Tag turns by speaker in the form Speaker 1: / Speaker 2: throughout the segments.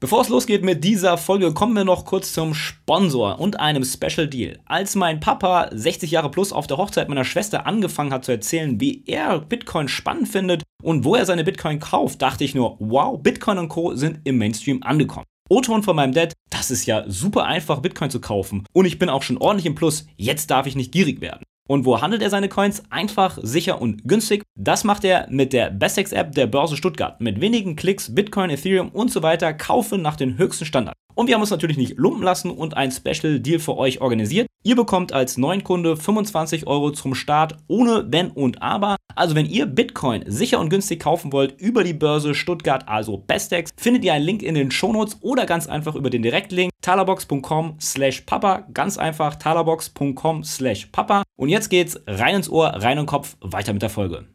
Speaker 1: Bevor es losgeht mit dieser Folge, kommen wir noch kurz zum Sponsor und einem Special Deal. Als mein Papa 60 Jahre plus auf der Hochzeit meiner Schwester angefangen hat zu erzählen, wie er Bitcoin spannend findet und wo er seine Bitcoin kauft, dachte ich nur, wow, Bitcoin und Co. sind im Mainstream angekommen. O-Ton von meinem Dad, das ist ja super einfach, Bitcoin zu kaufen. Und ich bin auch schon ordentlich im Plus, jetzt darf ich nicht gierig werden. Und wo handelt er seine Coins? Einfach, sicher und günstig. Das macht er mit der Bestex-App der Börse Stuttgart. Mit wenigen Klicks Bitcoin, Ethereum und so weiter kaufen nach den höchsten Standards. Und wir haben uns natürlich nicht lumpen lassen und ein Special Deal für euch organisiert. Ihr bekommt als neuen Kunde 25 Euro zum Start ohne Wenn und Aber. Also wenn ihr Bitcoin sicher und günstig kaufen wollt über die Börse Stuttgart, also Bestex, findet ihr einen Link in den Shownotes oder ganz einfach über den Direktlink talerbox.com slash papa. Ganz einfach talerbox.com slash papa. Und jetzt geht's rein ins Ohr, rein in den Kopf, weiter mit der Folge.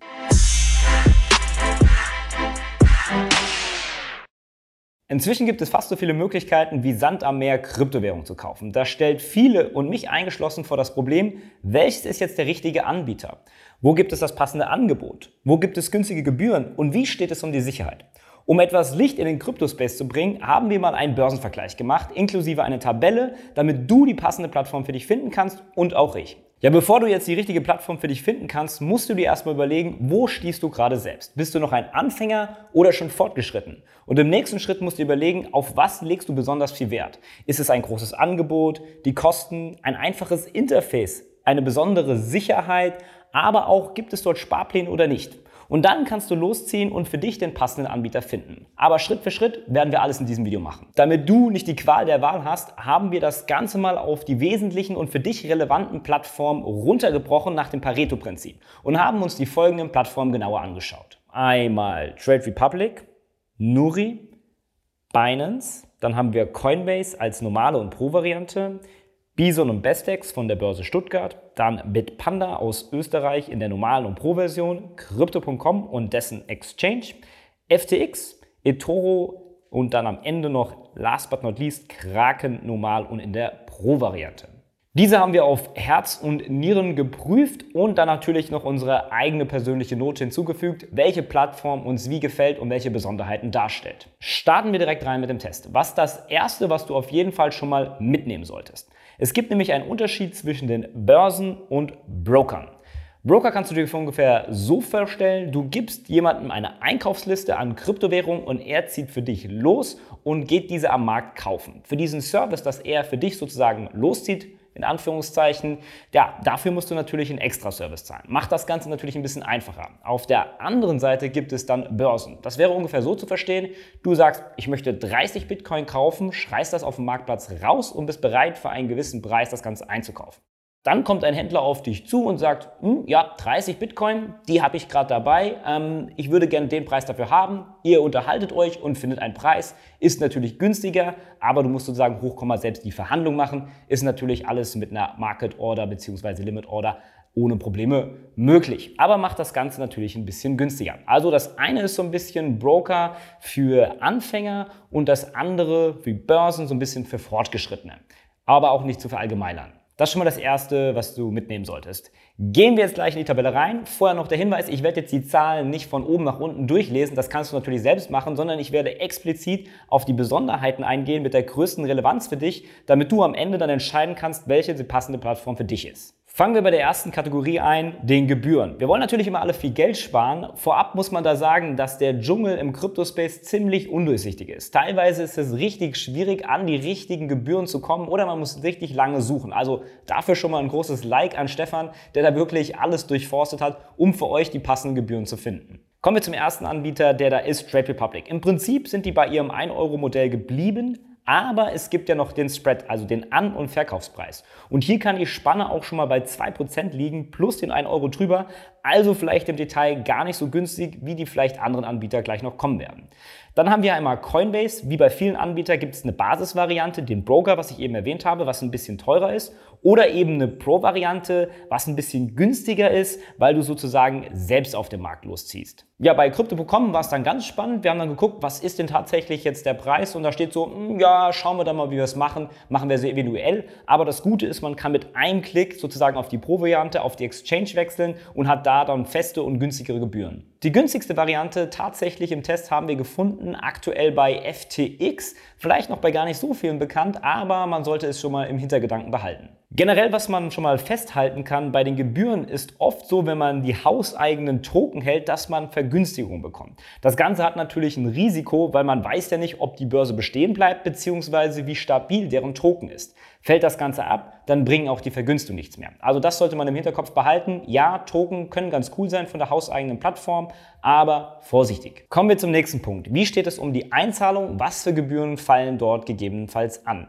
Speaker 1: Inzwischen gibt es fast so viele Möglichkeiten wie Sand am Meer Kryptowährung zu kaufen. Das stellt viele und mich eingeschlossen vor das Problem, welches ist jetzt der richtige Anbieter? Wo gibt es das passende Angebot? Wo gibt es günstige Gebühren? Und wie steht es um die Sicherheit? Um etwas Licht in den Kryptospace zu bringen, haben wir mal einen Börsenvergleich gemacht, inklusive eine Tabelle, damit du die passende Plattform für dich finden kannst und auch ich. Ja, bevor du jetzt die richtige Plattform für dich finden kannst, musst du dir erstmal überlegen, wo stehst du gerade selbst? Bist du noch ein Anfänger oder schon fortgeschritten? Und im nächsten Schritt musst du überlegen, auf was legst du besonders viel Wert? Ist es ein großes Angebot, die Kosten, ein einfaches Interface, eine besondere Sicherheit, aber auch gibt es dort Sparpläne oder nicht? Und dann kannst du losziehen und für dich den passenden Anbieter finden. Aber Schritt für Schritt werden wir alles in diesem Video machen. Damit du nicht die Qual der Wahl hast, haben wir das Ganze mal auf die wesentlichen und für dich relevanten Plattformen runtergebrochen nach dem Pareto-Prinzip und haben uns die folgenden Plattformen genauer angeschaut. Einmal Trade Republic, Nuri, Binance, dann haben wir Coinbase als normale und Pro-Variante, Bison und Bestex von der Börse Stuttgart, dann Bitpanda aus Österreich in der normalen und Pro-Version, Crypto.com und dessen Exchange, FTX, eToro und dann am Ende noch, last but not least, Kraken normal und in der Pro-Variante. Diese haben wir auf Herz und Nieren geprüft und dann natürlich noch unsere eigene persönliche Note hinzugefügt, welche Plattform uns wie gefällt und welche Besonderheiten darstellt. Starten wir direkt rein mit dem Test. Was das erste, was du auf jeden Fall schon mal mitnehmen solltest. Es gibt nämlich einen Unterschied zwischen den Börsen und Brokern. Broker kannst du dir ungefähr so vorstellen, du gibst jemandem eine Einkaufsliste an Kryptowährungen und er zieht für dich los und geht diese am Markt kaufen. Für diesen Service, dass er für dich sozusagen loszieht, in Anführungszeichen, ja, dafür musst du natürlich einen Extra-Service zahlen. Macht das Ganze natürlich ein bisschen einfacher. Auf der anderen Seite gibt es dann Börsen. Das wäre ungefähr so zu verstehen, du sagst, ich möchte 30 Bitcoin kaufen, schreist das auf dem Marktplatz raus und bist bereit, für einen gewissen Preis das Ganze einzukaufen. Dann kommt ein Händler auf dich zu und sagt, hm, ja, 30 Bitcoin, die habe ich gerade dabei. Ähm, ich würde gerne den Preis dafür haben. Ihr unterhaltet euch und findet einen Preis. Ist natürlich günstiger, aber du musst sozusagen hochkomma selbst die Verhandlung machen. Ist natürlich alles mit einer Market Order bzw. Limit Order ohne Probleme möglich. Aber macht das Ganze natürlich ein bisschen günstiger. Also das eine ist so ein bisschen Broker für Anfänger und das andere wie Börsen so ein bisschen für Fortgeschrittene. Aber auch nicht zu verallgemeinern. Das ist schon mal das Erste, was du mitnehmen solltest. Gehen wir jetzt gleich in die Tabelle rein. Vorher noch der Hinweis, ich werde jetzt die Zahlen nicht von oben nach unten durchlesen, das kannst du natürlich selbst machen, sondern ich werde explizit auf die Besonderheiten eingehen mit der größten Relevanz für dich, damit du am Ende dann entscheiden kannst, welche die passende Plattform für dich ist. Fangen wir bei der ersten Kategorie ein, den Gebühren. Wir wollen natürlich immer alle viel Geld sparen. Vorab muss man da sagen, dass der Dschungel im Kryptospace ziemlich undurchsichtig ist. Teilweise ist es richtig schwierig, an die richtigen Gebühren zu kommen oder man muss richtig lange suchen. Also dafür schon mal ein großes Like an Stefan, der da wirklich alles durchforstet hat, um für euch die passenden Gebühren zu finden. Kommen wir zum ersten Anbieter, der da ist, Trade Republic. Im Prinzip sind die bei ihrem 1-Euro-Modell geblieben, aber es gibt ja noch den Spread, also den An- und Verkaufspreis. Und hier kann die Spanne auch schon mal bei 2% liegen, plus den 1 Euro drüber. Also vielleicht im Detail gar nicht so günstig, wie die vielleicht anderen Anbieter gleich noch kommen werden. Dann haben wir einmal Coinbase. Wie bei vielen Anbietern gibt es eine Basisvariante, den Broker, was ich eben erwähnt habe, was ein bisschen teurer ist. Oder eben eine Pro-Variante, was ein bisschen günstiger ist, weil du sozusagen selbst auf den Markt losziehst. Ja, bei Crypto.com war es dann ganz spannend. Wir haben dann geguckt, was ist denn tatsächlich jetzt der Preis? Und da steht so, hm, ja, schauen wir dann mal, wie wir es machen. Machen wir sehr individuell. Aber das Gute ist, man kann mit einem Klick sozusagen auf die Pro-Variante, auf die Exchange wechseln und hat da dann feste und günstigere Gebühren. Die günstigste Variante tatsächlich im Test haben wir gefunden, aktuell bei FTX, vielleicht noch bei gar nicht so vielen bekannt, aber man sollte es schon mal im Hintergedanken behalten. Generell, was man schon mal festhalten kann, bei den Gebühren ist oft so, wenn man die hauseigenen Token hält, dass man Vergünstigungen bekommt. Das Ganze hat natürlich ein Risiko, weil man weiß ja nicht, ob die Börse bestehen bleibt, beziehungsweise wie stabil deren Token ist. Fällt das Ganze ab, dann bringen auch die Vergünstigungen nichts mehr. Also das sollte man im Hinterkopf behalten. Ja, Token können ganz cool sein von der hauseigenen Plattform, aber vorsichtig. Kommen wir zum nächsten Punkt. Wie steht es um die Einzahlung? Was für Gebühren fallen dort gegebenenfalls an?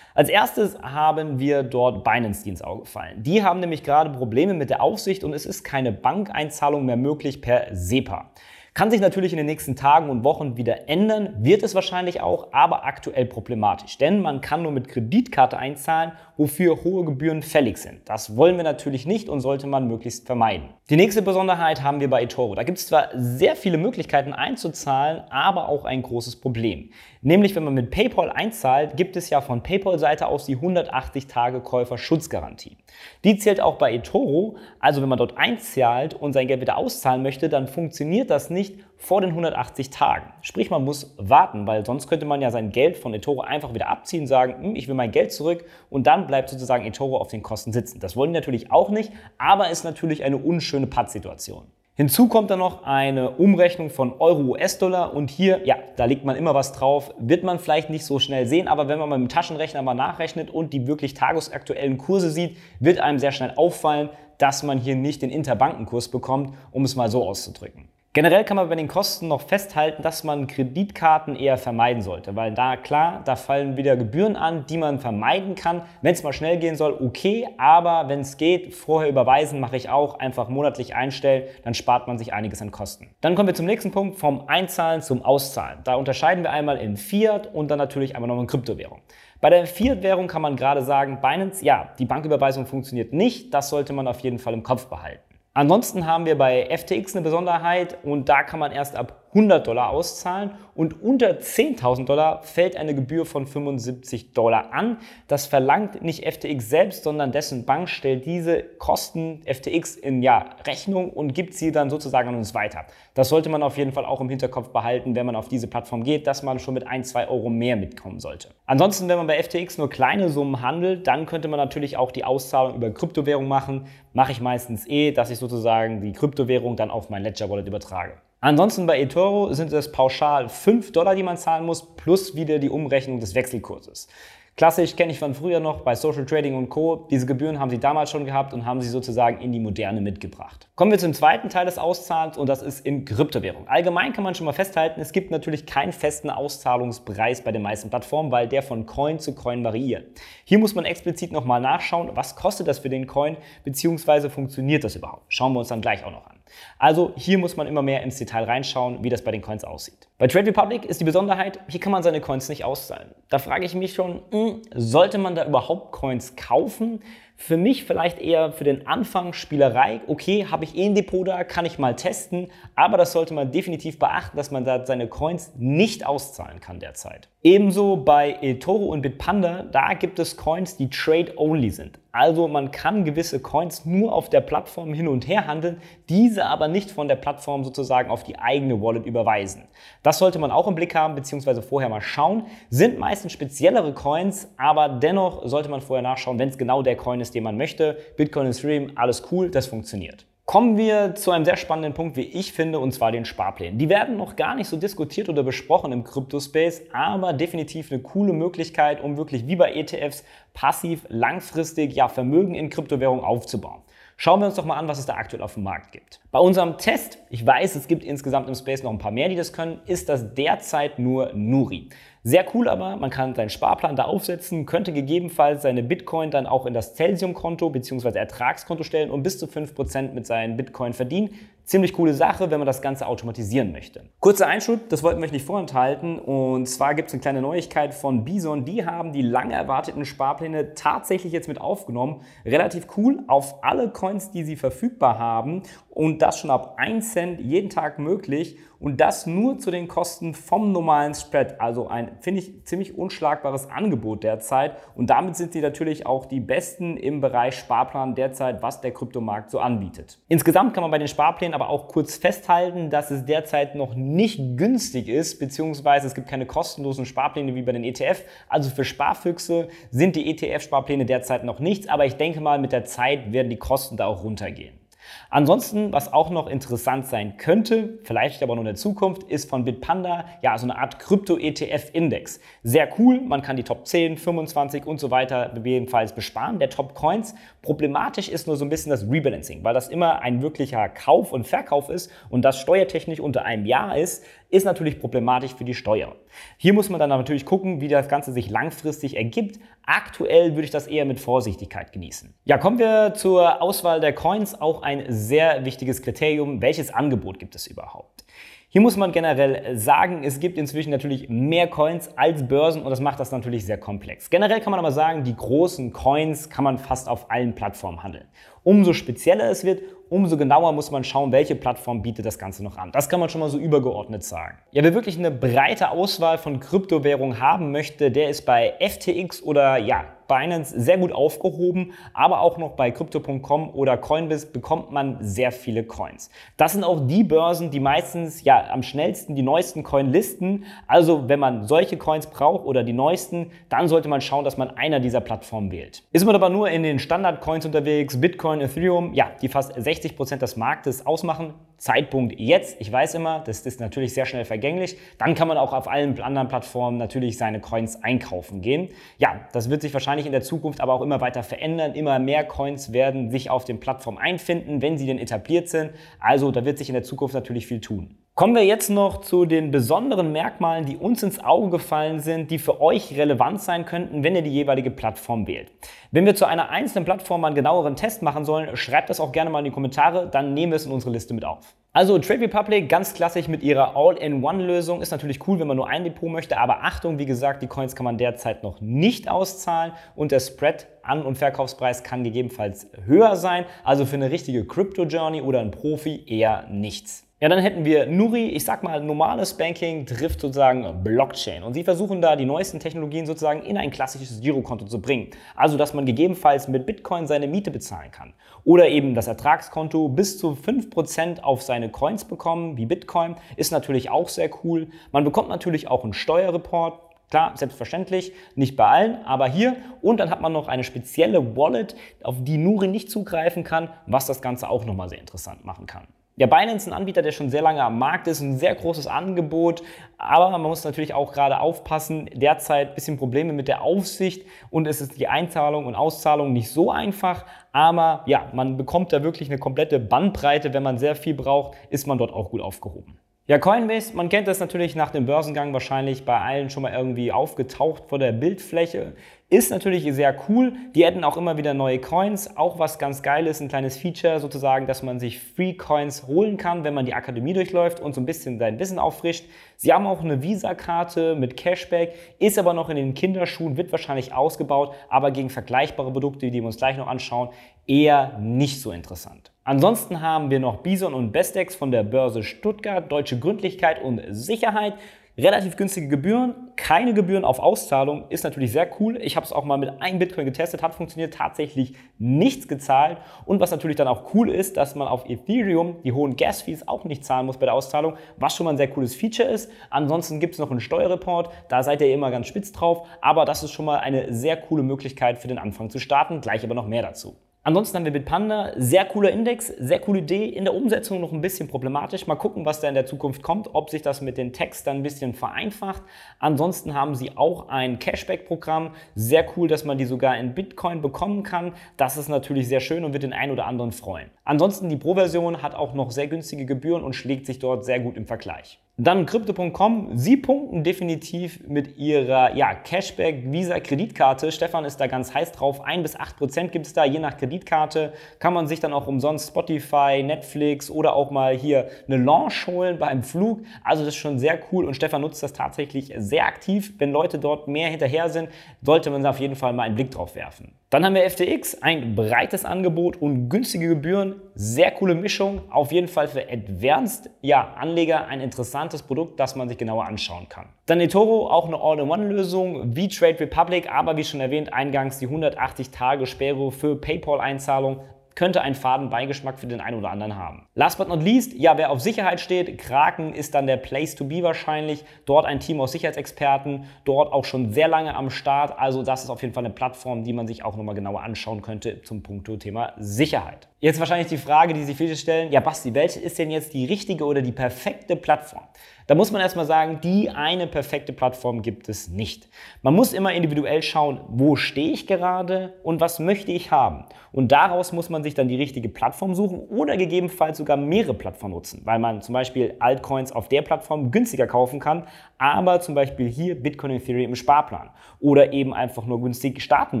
Speaker 1: Als erstes haben wir dort Binance ins Auge gefallen. Die haben nämlich gerade Probleme mit der Aufsicht und es ist keine Bankeinzahlung mehr möglich per SEPA. Kann sich natürlich in den nächsten Tagen und Wochen wieder ändern, wird es wahrscheinlich auch, aber aktuell problematisch. Denn man kann nur mit Kreditkarte einzahlen, wofür hohe Gebühren fällig sind. Das wollen wir natürlich nicht und sollte man möglichst vermeiden. Die nächste Besonderheit haben wir bei eToro. Da gibt es zwar sehr viele Möglichkeiten einzuzahlen, aber auch ein großes Problem. Nämlich, wenn man mit PayPal einzahlt, gibt es ja von PayPal-Seite aus die 180 Tage Käuferschutzgarantie. Die zählt auch bei eToro. Also wenn man dort einzahlt und sein Geld wieder auszahlen möchte, dann funktioniert das nicht vor den 180 Tagen. Sprich, man muss warten, weil sonst könnte man ja sein Geld von eToro einfach wieder abziehen, sagen, hm, ich will mein Geld zurück und dann bleibt sozusagen eToro auf den Kosten sitzen. Das wollen die natürlich auch nicht, aber ist natürlich eine unschöne Pattsituation. Hinzu kommt dann noch eine Umrechnung von Euro-US-Dollar und hier, ja, da legt man immer was drauf, wird man vielleicht nicht so schnell sehen, aber wenn man mit dem Taschenrechner mal nachrechnet und die wirklich tagesaktuellen Kurse sieht, wird einem sehr schnell auffallen, dass man hier nicht den Interbankenkurs bekommt, um es mal so auszudrücken. Generell kann man bei den Kosten noch festhalten, dass man Kreditkarten eher vermeiden sollte, weil da klar, da fallen wieder Gebühren an, die man vermeiden kann. Wenn es mal schnell gehen soll, okay, aber wenn es geht, vorher überweisen mache ich auch, einfach monatlich einstellen, dann spart man sich einiges an Kosten. Dann kommen wir zum nächsten Punkt, vom Einzahlen zum Auszahlen. Da unterscheiden wir einmal in Fiat und dann natürlich einmal noch in Kryptowährung. Bei der Fiat-Währung kann man gerade sagen, Binance, ja, die Banküberweisung funktioniert nicht, das sollte man auf jeden Fall im Kopf behalten. Ansonsten haben wir bei FTX eine Besonderheit und da kann man erst ab 100 Dollar auszahlen und unter 10.000 Dollar fällt eine Gebühr von 75 Dollar an. Das verlangt nicht FTX selbst, sondern dessen Bank stellt diese Kosten FTX in ja, Rechnung und gibt sie dann sozusagen an uns weiter. Das sollte man auf jeden Fall auch im Hinterkopf behalten, wenn man auf diese Plattform geht, dass man schon mit 1, 2 Euro mehr mitkommen sollte. Ansonsten, wenn man bei FTX nur kleine Summen handelt, dann könnte man natürlich auch die Auszahlung über Kryptowährung machen. Mache ich meistens eh, dass ich sozusagen die Kryptowährung dann auf mein Ledger Wallet übertrage. Ansonsten bei eToro sind es pauschal 5 Dollar, die man zahlen muss, plus wieder die Umrechnung des Wechselkurses. Klassisch kenne ich von früher noch bei Social Trading und Co. Diese Gebühren haben sie damals schon gehabt und haben sie sozusagen in die Moderne mitgebracht. Kommen wir zum zweiten Teil des Auszahlens und das ist in Kryptowährung. Allgemein kann man schon mal festhalten, es gibt natürlich keinen festen Auszahlungspreis bei den meisten Plattformen, weil der von Coin zu Coin variiert. Hier muss man explizit nochmal nachschauen, was kostet das für den Coin, beziehungsweise funktioniert das überhaupt. Schauen wir uns dann gleich auch noch an. Also hier muss man immer mehr ins Detail reinschauen, wie das bei den Coins aussieht. Bei Trade Republic ist die Besonderheit, hier kann man seine Coins nicht auszahlen. Da frage ich mich schon, mh, hm, sollte man da überhaupt Coins kaufen? Für mich vielleicht eher für den Anfang Spielerei. Okay, habe ich eh ein Depot da, kann ich mal testen, aber das sollte man definitiv beachten, dass man da seine Coins nicht auszahlen kann derzeit. Ebenso bei eToro und Bitpanda, da gibt es Coins, die Trade-Only sind. Also man kann gewisse Coins nur auf der Plattform hin und her handeln, diese aber nicht von der Plattform sozusagen auf die eigene Wallet überweisen. Das sollte man auch im Blick haben, beziehungsweise vorher mal schauen. Sind meistens speziellere Coins, aber dennoch sollte man vorher nachschauen, wenn es genau der Coin ist, den man möchte. Bitcoin, Ethereum, alles cool, das funktioniert. Kommen wir zu einem sehr spannenden Punkt, wie ich finde, und zwar den Sparplänen. Die werden noch gar nicht so diskutiert oder besprochen im Crypto-Space, aber definitiv eine coole Möglichkeit, um wirklich wie bei ETFs passiv langfristig ja Vermögen in Kryptowährungen aufzubauen. Schauen wir uns doch mal an, was es da aktuell auf dem Markt gibt. Bei unserem Test, ich weiß, es gibt insgesamt im Space noch ein paar mehr, die das können, ist das derzeit nur Nuri. Sehr cool aber, man kann seinen Sparplan da aufsetzen, könnte gegebenenfalls seine Bitcoin dann auch in das Celsium-Konto bzw. Ertragskonto stellen und bis zu 5% mit seinen Bitcoin verdienen. Ziemlich coole Sache, wenn man das Ganze automatisieren möchte. Kurzer Einschub, das wollten wir euch nicht vorenthalten. Und zwar gibt es eine kleine Neuigkeit von Bison. Die haben die lange erwarteten Sparpläne tatsächlich jetzt mit aufgenommen. Relativ cool auf alle Coins, die sie verfügbar haben. Und das schon ab 1 Cent jeden Tag möglich und das nur zu den Kosten vom normalen Spread. Also ein, finde ich, ziemlich unschlagbares Angebot derzeit. Und damit sind sie natürlich auch die besten im Bereich Sparplan derzeit, was der Kryptomarkt so anbietet. Insgesamt kann man bei den Sparplänen aber auch kurz festhalten, dass es derzeit noch nicht günstig ist, beziehungsweise es gibt keine kostenlosen Sparpläne wie bei den ETF. Also für Sparfüchse sind die ETF-Sparpläne derzeit noch nichts, aber ich denke mal, mit der Zeit werden die Kosten da auch runtergehen. Ansonsten, was auch noch interessant sein könnte, vielleicht aber nur in der Zukunft, ist von Bitpanda ja so eine Art Krypto-ETF-Index. Sehr cool, man kann die Top 10, 25 und so weiter jedenfalls besparen, der Top Coins. Problematisch ist nur so ein bisschen das Rebalancing, weil das immer ein wirklicher Kauf und Verkauf ist und das steuertechnisch unter einem Jahr ist, ist natürlich problematisch für die Steuer. Hier muss man dann natürlich gucken, wie das Ganze sich langfristig ergibt. Aktuell würde ich das eher mit Vorsichtigkeit genießen. Ja, kommen wir zur Auswahl der Coins. Auch ein sehr wichtiges Kriterium. Welches Angebot gibt es überhaupt? Hier muss man generell sagen, es gibt inzwischen natürlich mehr Coins als Börsen und das macht das natürlich sehr komplex. Generell kann man aber sagen, die großen Coins kann man fast auf allen Plattformen handeln. Umso spezieller es wird, umso genauer muss man schauen, welche Plattform bietet das Ganze noch an. Das kann man schon mal so übergeordnet sagen. Ja, wer wirklich eine breite Auswahl von Kryptowährungen haben möchte, der ist bei FTX oder ja, Binance sehr gut aufgehoben, aber auch noch bei Crypto.com oder Coinbase bekommt man sehr viele Coins. Das sind auch die Börsen, die meistens ja am schnellsten die neuesten Coin listen. Also wenn man solche Coins braucht oder die neuesten, dann sollte man schauen, dass man einer dieser Plattformen wählt. Ist man aber nur in den Standard-Coins unterwegs, Bitcoin, Ethereum, ja, die fast 60 Prozent des Marktes ausmachen, Zeitpunkt jetzt. Ich weiß immer, das ist natürlich sehr schnell vergänglich. Dann kann man auch auf allen anderen Plattformen natürlich seine Coins einkaufen gehen. Ja, das wird sich wahrscheinlich in der Zukunft aber auch immer weiter verändern. Immer mehr Coins werden sich auf den Plattformen einfinden, wenn sie denn etabliert sind. Also da wird sich in der Zukunft natürlich viel tun. Kommen wir jetzt noch zu den besonderen Merkmalen, die uns ins Auge gefallen sind, die für euch relevant sein könnten, wenn ihr die jeweilige Plattform wählt. Wenn wir zu einer einzelnen Plattform mal einen genaueren Test machen sollen, schreibt das auch gerne mal in die Kommentare, dann nehmen wir es in unsere Liste mit auf. Also Trade Republic, ganz klassisch mit ihrer All-in-One-Lösung, ist natürlich cool, wenn man nur ein Depot möchte, aber Achtung, wie gesagt, die Coins kann man derzeit noch nicht auszahlen und der Spread an- und Verkaufspreis kann gegebenenfalls höher sein, also für eine richtige Crypto-Journey oder einen Profi eher nichts. Ja, dann hätten wir Nuri, ich sag mal, normales Banking trifft sozusagen Blockchain. Und sie versuchen da die neuesten Technologien sozusagen in ein klassisches Girokonto zu bringen. Also, dass man gegebenenfalls mit Bitcoin seine Miete bezahlen kann. Oder eben das Ertragskonto bis zu 5% auf seine Coins bekommen, wie Bitcoin, ist natürlich auch sehr cool. Man bekommt natürlich auch einen Steuerreport, Klar, selbstverständlich, nicht bei allen, aber hier. Und dann hat man noch eine spezielle Wallet, auf die Nuri nicht zugreifen kann, was das Ganze auch nochmal sehr interessant machen kann. Ja, Binance ist ein Anbieter, der schon sehr lange am Markt ist, ein sehr großes Angebot, aber man muss natürlich auch gerade aufpassen, derzeit ein bisschen Probleme mit der Aufsicht und es ist die Einzahlung und Auszahlung nicht so einfach, aber ja, man bekommt da wirklich eine komplette Bandbreite, wenn man sehr viel braucht, ist man dort auch gut aufgehoben. Ja, Coinbase, man kennt das natürlich nach dem Börsengang wahrscheinlich bei allen schon mal irgendwie aufgetaucht vor der Bildfläche. Ist natürlich sehr cool. Die hätten auch immer wieder neue Coins. Auch was ganz geil ist, ein kleines Feature sozusagen, dass man sich Free Coins holen kann, wenn man die Akademie durchläuft und so ein bisschen sein Wissen auffrischt. Sie haben auch eine Visa-Karte mit Cashback, ist aber noch in den Kinderschuhen, wird wahrscheinlich ausgebaut, aber gegen vergleichbare Produkte, die wir uns gleich noch anschauen, eher nicht so interessant. Ansonsten haben wir noch Bison und Bestex von der Börse Stuttgart, Deutsche Gründlichkeit und Sicherheit. Relativ günstige Gebühren, keine Gebühren auf Auszahlung, ist natürlich sehr cool. Ich habe es auch mal mit einem Bitcoin getestet, hat funktioniert, tatsächlich nichts gezahlt. Und was natürlich dann auch cool ist, dass man auf Ethereum die hohen Gas-Fees auch nicht zahlen muss bei der Auszahlung, was schon mal ein sehr cooles Feature ist. Ansonsten gibt es noch einen Steuerreport, da seid ihr immer ganz spitz drauf, aber das ist schon mal eine sehr coole Möglichkeit für den Anfang zu starten. Gleich aber noch mehr dazu. Ansonsten haben wir Bitpanda, sehr cooler Index, sehr coole Idee, in der Umsetzung noch ein bisschen problematisch. Mal gucken, was da in der Zukunft kommt, ob sich das mit den Tags dann ein bisschen vereinfacht. Ansonsten haben sie auch ein Cashback-Programm, sehr cool, dass man die sogar in Bitcoin bekommen kann. Das ist natürlich sehr schön und wird den einen oder anderen freuen. Ansonsten die Pro-Version hat auch noch sehr günstige Gebühren und schlägt sich dort sehr gut im Vergleich. Dann Crypto.com, sie punkten definitiv mit ihrer ja, Cashback Visa Kreditkarte. Stefan ist da ganz heiß drauf. 1 bis 8 Prozent gibt es da, je nach Kreditkarte. Kann man sich dann auch umsonst Spotify, Netflix oder auch mal hier eine Launch holen beim Flug. Also das ist schon sehr cool und Stefan nutzt das tatsächlich sehr aktiv. Wenn Leute dort mehr hinterher sind, sollte man da auf jeden Fall mal einen Blick drauf werfen. Dann haben wir FTX, ein breites Angebot und günstige Gebühren. Sehr coole Mischung. Auf jeden Fall für Advanced ja, Anleger ein interessantes Produkt, das man sich genauer anschauen kann. Dann eToro, auch eine All-in-One-Lösung wie Trade Republic, aber wie schon erwähnt, eingangs die 180-Tage-Sperre für PayPal-Einzahlung könnte einen faden Beigeschmack für den einen oder anderen haben. Last but not least, ja, wer auf Sicherheit steht, Kraken ist dann der Place to be wahrscheinlich. Dort ein Team aus Sicherheitsexperten, dort auch schon sehr lange am Start. Also das ist auf jeden Fall eine Plattform, die man sich auch nochmal genauer anschauen könnte zum Punkto Thema Sicherheit. Jetzt wahrscheinlich die Frage, die sich viele stellen, ja Basti, welche ist denn jetzt die richtige oder die perfekte Plattform? Da muss man erstmal sagen, die eine perfekte Plattform gibt es nicht. Man muss immer individuell schauen, wo stehe ich gerade und was möchte ich haben. Und daraus muss man sich dann die richtige Plattform suchen oder gegebenenfalls sogar mehrere Plattformen nutzen, weil man zum Beispiel Altcoins auf der Plattform günstiger kaufen kann, aber zum Beispiel hier Bitcoin Ethereum im Sparplan oder eben einfach nur günstig starten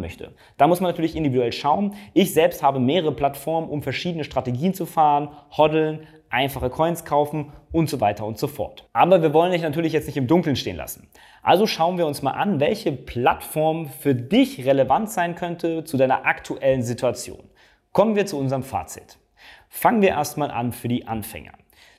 Speaker 1: möchte. Da muss man natürlich individuell schauen. Ich selbst habe mehrere Plattformen um verschiedene Strategien zu fahren, hoddeln, einfache Coins kaufen und so weiter und so fort. Aber wir wollen dich natürlich jetzt nicht im Dunkeln stehen lassen. Also schauen wir uns mal an, welche Plattform für dich relevant sein könnte zu deiner aktuellen Situation. Kommen wir zu unserem Fazit. Fangen wir erstmal an für die Anfänger.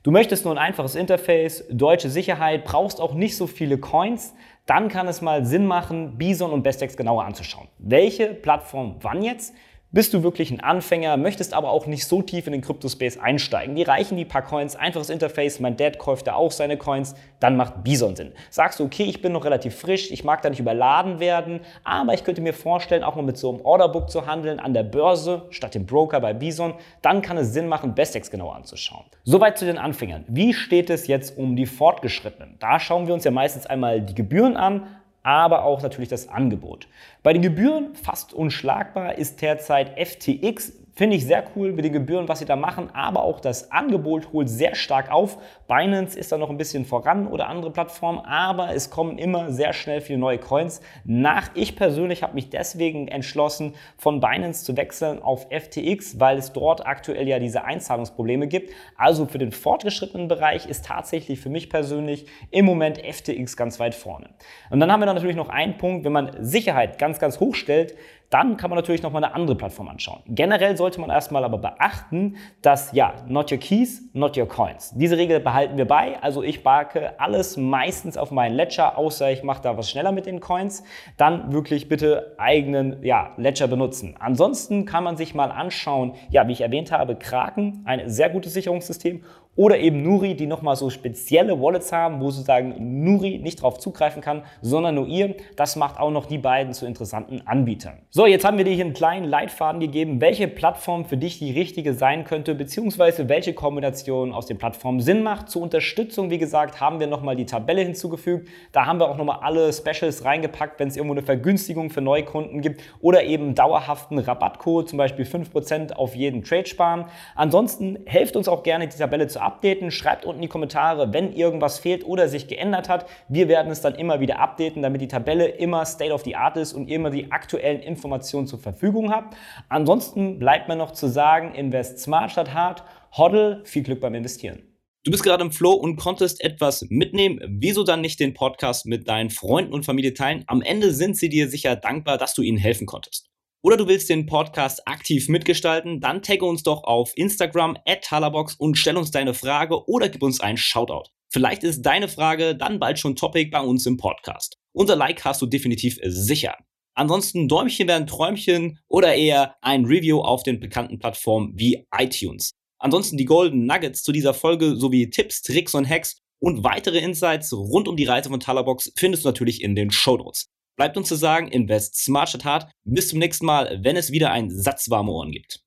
Speaker 1: Du möchtest nur ein einfaches Interface, deutsche Sicherheit, brauchst auch nicht so viele Coins, dann kann es mal Sinn machen, Bison und Bestex genauer anzuschauen. Welche Plattform wann jetzt? Bist du wirklich ein Anfänger, möchtest aber auch nicht so tief in den Crypto-Space einsteigen? Die reichen die paar Coins, einfaches Interface, mein Dad kauft da auch seine Coins, dann macht Bison Sinn. Sagst du, okay, ich bin noch relativ frisch, ich mag da nicht überladen werden, aber ich könnte mir vorstellen, auch mal mit so einem Orderbook zu handeln an der Börse statt dem Broker bei Bison, dann kann es Sinn machen, Bestex genauer anzuschauen. Soweit zu den Anfängern. Wie steht es jetzt um die Fortgeschrittenen? Da schauen wir uns ja meistens einmal die Gebühren an, aber auch natürlich das Angebot. Bei den Gebühren fast unschlagbar ist derzeit FTX Finde ich sehr cool mit den Gebühren, was sie da machen, aber auch das Angebot holt sehr stark auf. Binance ist da noch ein bisschen voran oder andere Plattformen, aber es kommen immer sehr schnell viele neue Coins nach. Ich persönlich habe mich deswegen entschlossen, von Binance zu wechseln auf FTX, weil es dort aktuell ja diese Einzahlungsprobleme gibt. Also für den fortgeschrittenen Bereich ist tatsächlich für mich persönlich im Moment FTX ganz weit vorne. Und dann haben wir natürlich noch einen Punkt, wenn man Sicherheit ganz, ganz hoch stellt, dann kann man natürlich noch mal eine andere Plattform anschauen. Generell sollte man erstmal aber beachten, dass ja, not your keys, not your coins. Diese Regel behalten wir bei. Also ich barke alles meistens auf meinen Ledger, außer ich mache da was schneller mit den Coins. Dann wirklich bitte eigenen ja, Ledger benutzen. Ansonsten kann man sich mal anschauen, ja, wie ich erwähnt habe, Kraken, ein sehr gutes Sicherungssystem oder eben Nuri, die nochmal so spezielle Wallets haben, wo sozusagen Nuri nicht drauf zugreifen kann, sondern nur ihr. Das macht auch noch die beiden zu interessanten Anbietern. So, jetzt haben wir dir hier einen kleinen Leitfaden gegeben, welche Plattform für dich die richtige sein könnte, beziehungsweise welche Kombination aus den Plattformen Sinn macht. Zur Unterstützung, wie gesagt, haben wir nochmal die Tabelle hinzugefügt. Da haben wir auch nochmal alle Specials reingepackt, wenn es irgendwo eine Vergünstigung für Neukunden gibt oder eben dauerhaften Rabattcode, zum Beispiel 5% auf jeden Trade sparen. Ansonsten helft uns auch gerne, die Tabelle zu updaten. Schreibt unten in die Kommentare, wenn irgendwas fehlt oder sich geändert hat. Wir werden es dann immer wieder updaten, damit die Tabelle immer State of the Art ist und ihr immer die aktuellen Informationen zur Verfügung habt. Ansonsten bleibt mir noch zu sagen, invest smart statt hart. Hoddle, viel Glück beim Investieren. Du bist gerade im Flow und konntest etwas mitnehmen. Wieso dann nicht den Podcast mit deinen Freunden und Familie teilen? Am Ende sind sie dir sicher dankbar, dass du ihnen helfen konntest oder du willst den Podcast aktiv mitgestalten, dann tagge uns doch auf Instagram at Talabox und stell uns deine Frage oder gib uns einen Shoutout. Vielleicht ist deine Frage dann bald schon Topic bei uns im Podcast. Unser Like hast du definitiv sicher. Ansonsten Däumchen werden Träumchen oder eher ein Review auf den bekannten Plattformen wie iTunes. Ansonsten die Golden Nuggets zu dieser Folge sowie Tipps, Tricks und Hacks und weitere Insights rund um die Reise von Talabox findest du natürlich in den Show Notes. Bleibt uns zu sagen, invest smart statt hart. Bis zum nächsten Mal, wenn es wieder ein Satz warme Ohren gibt.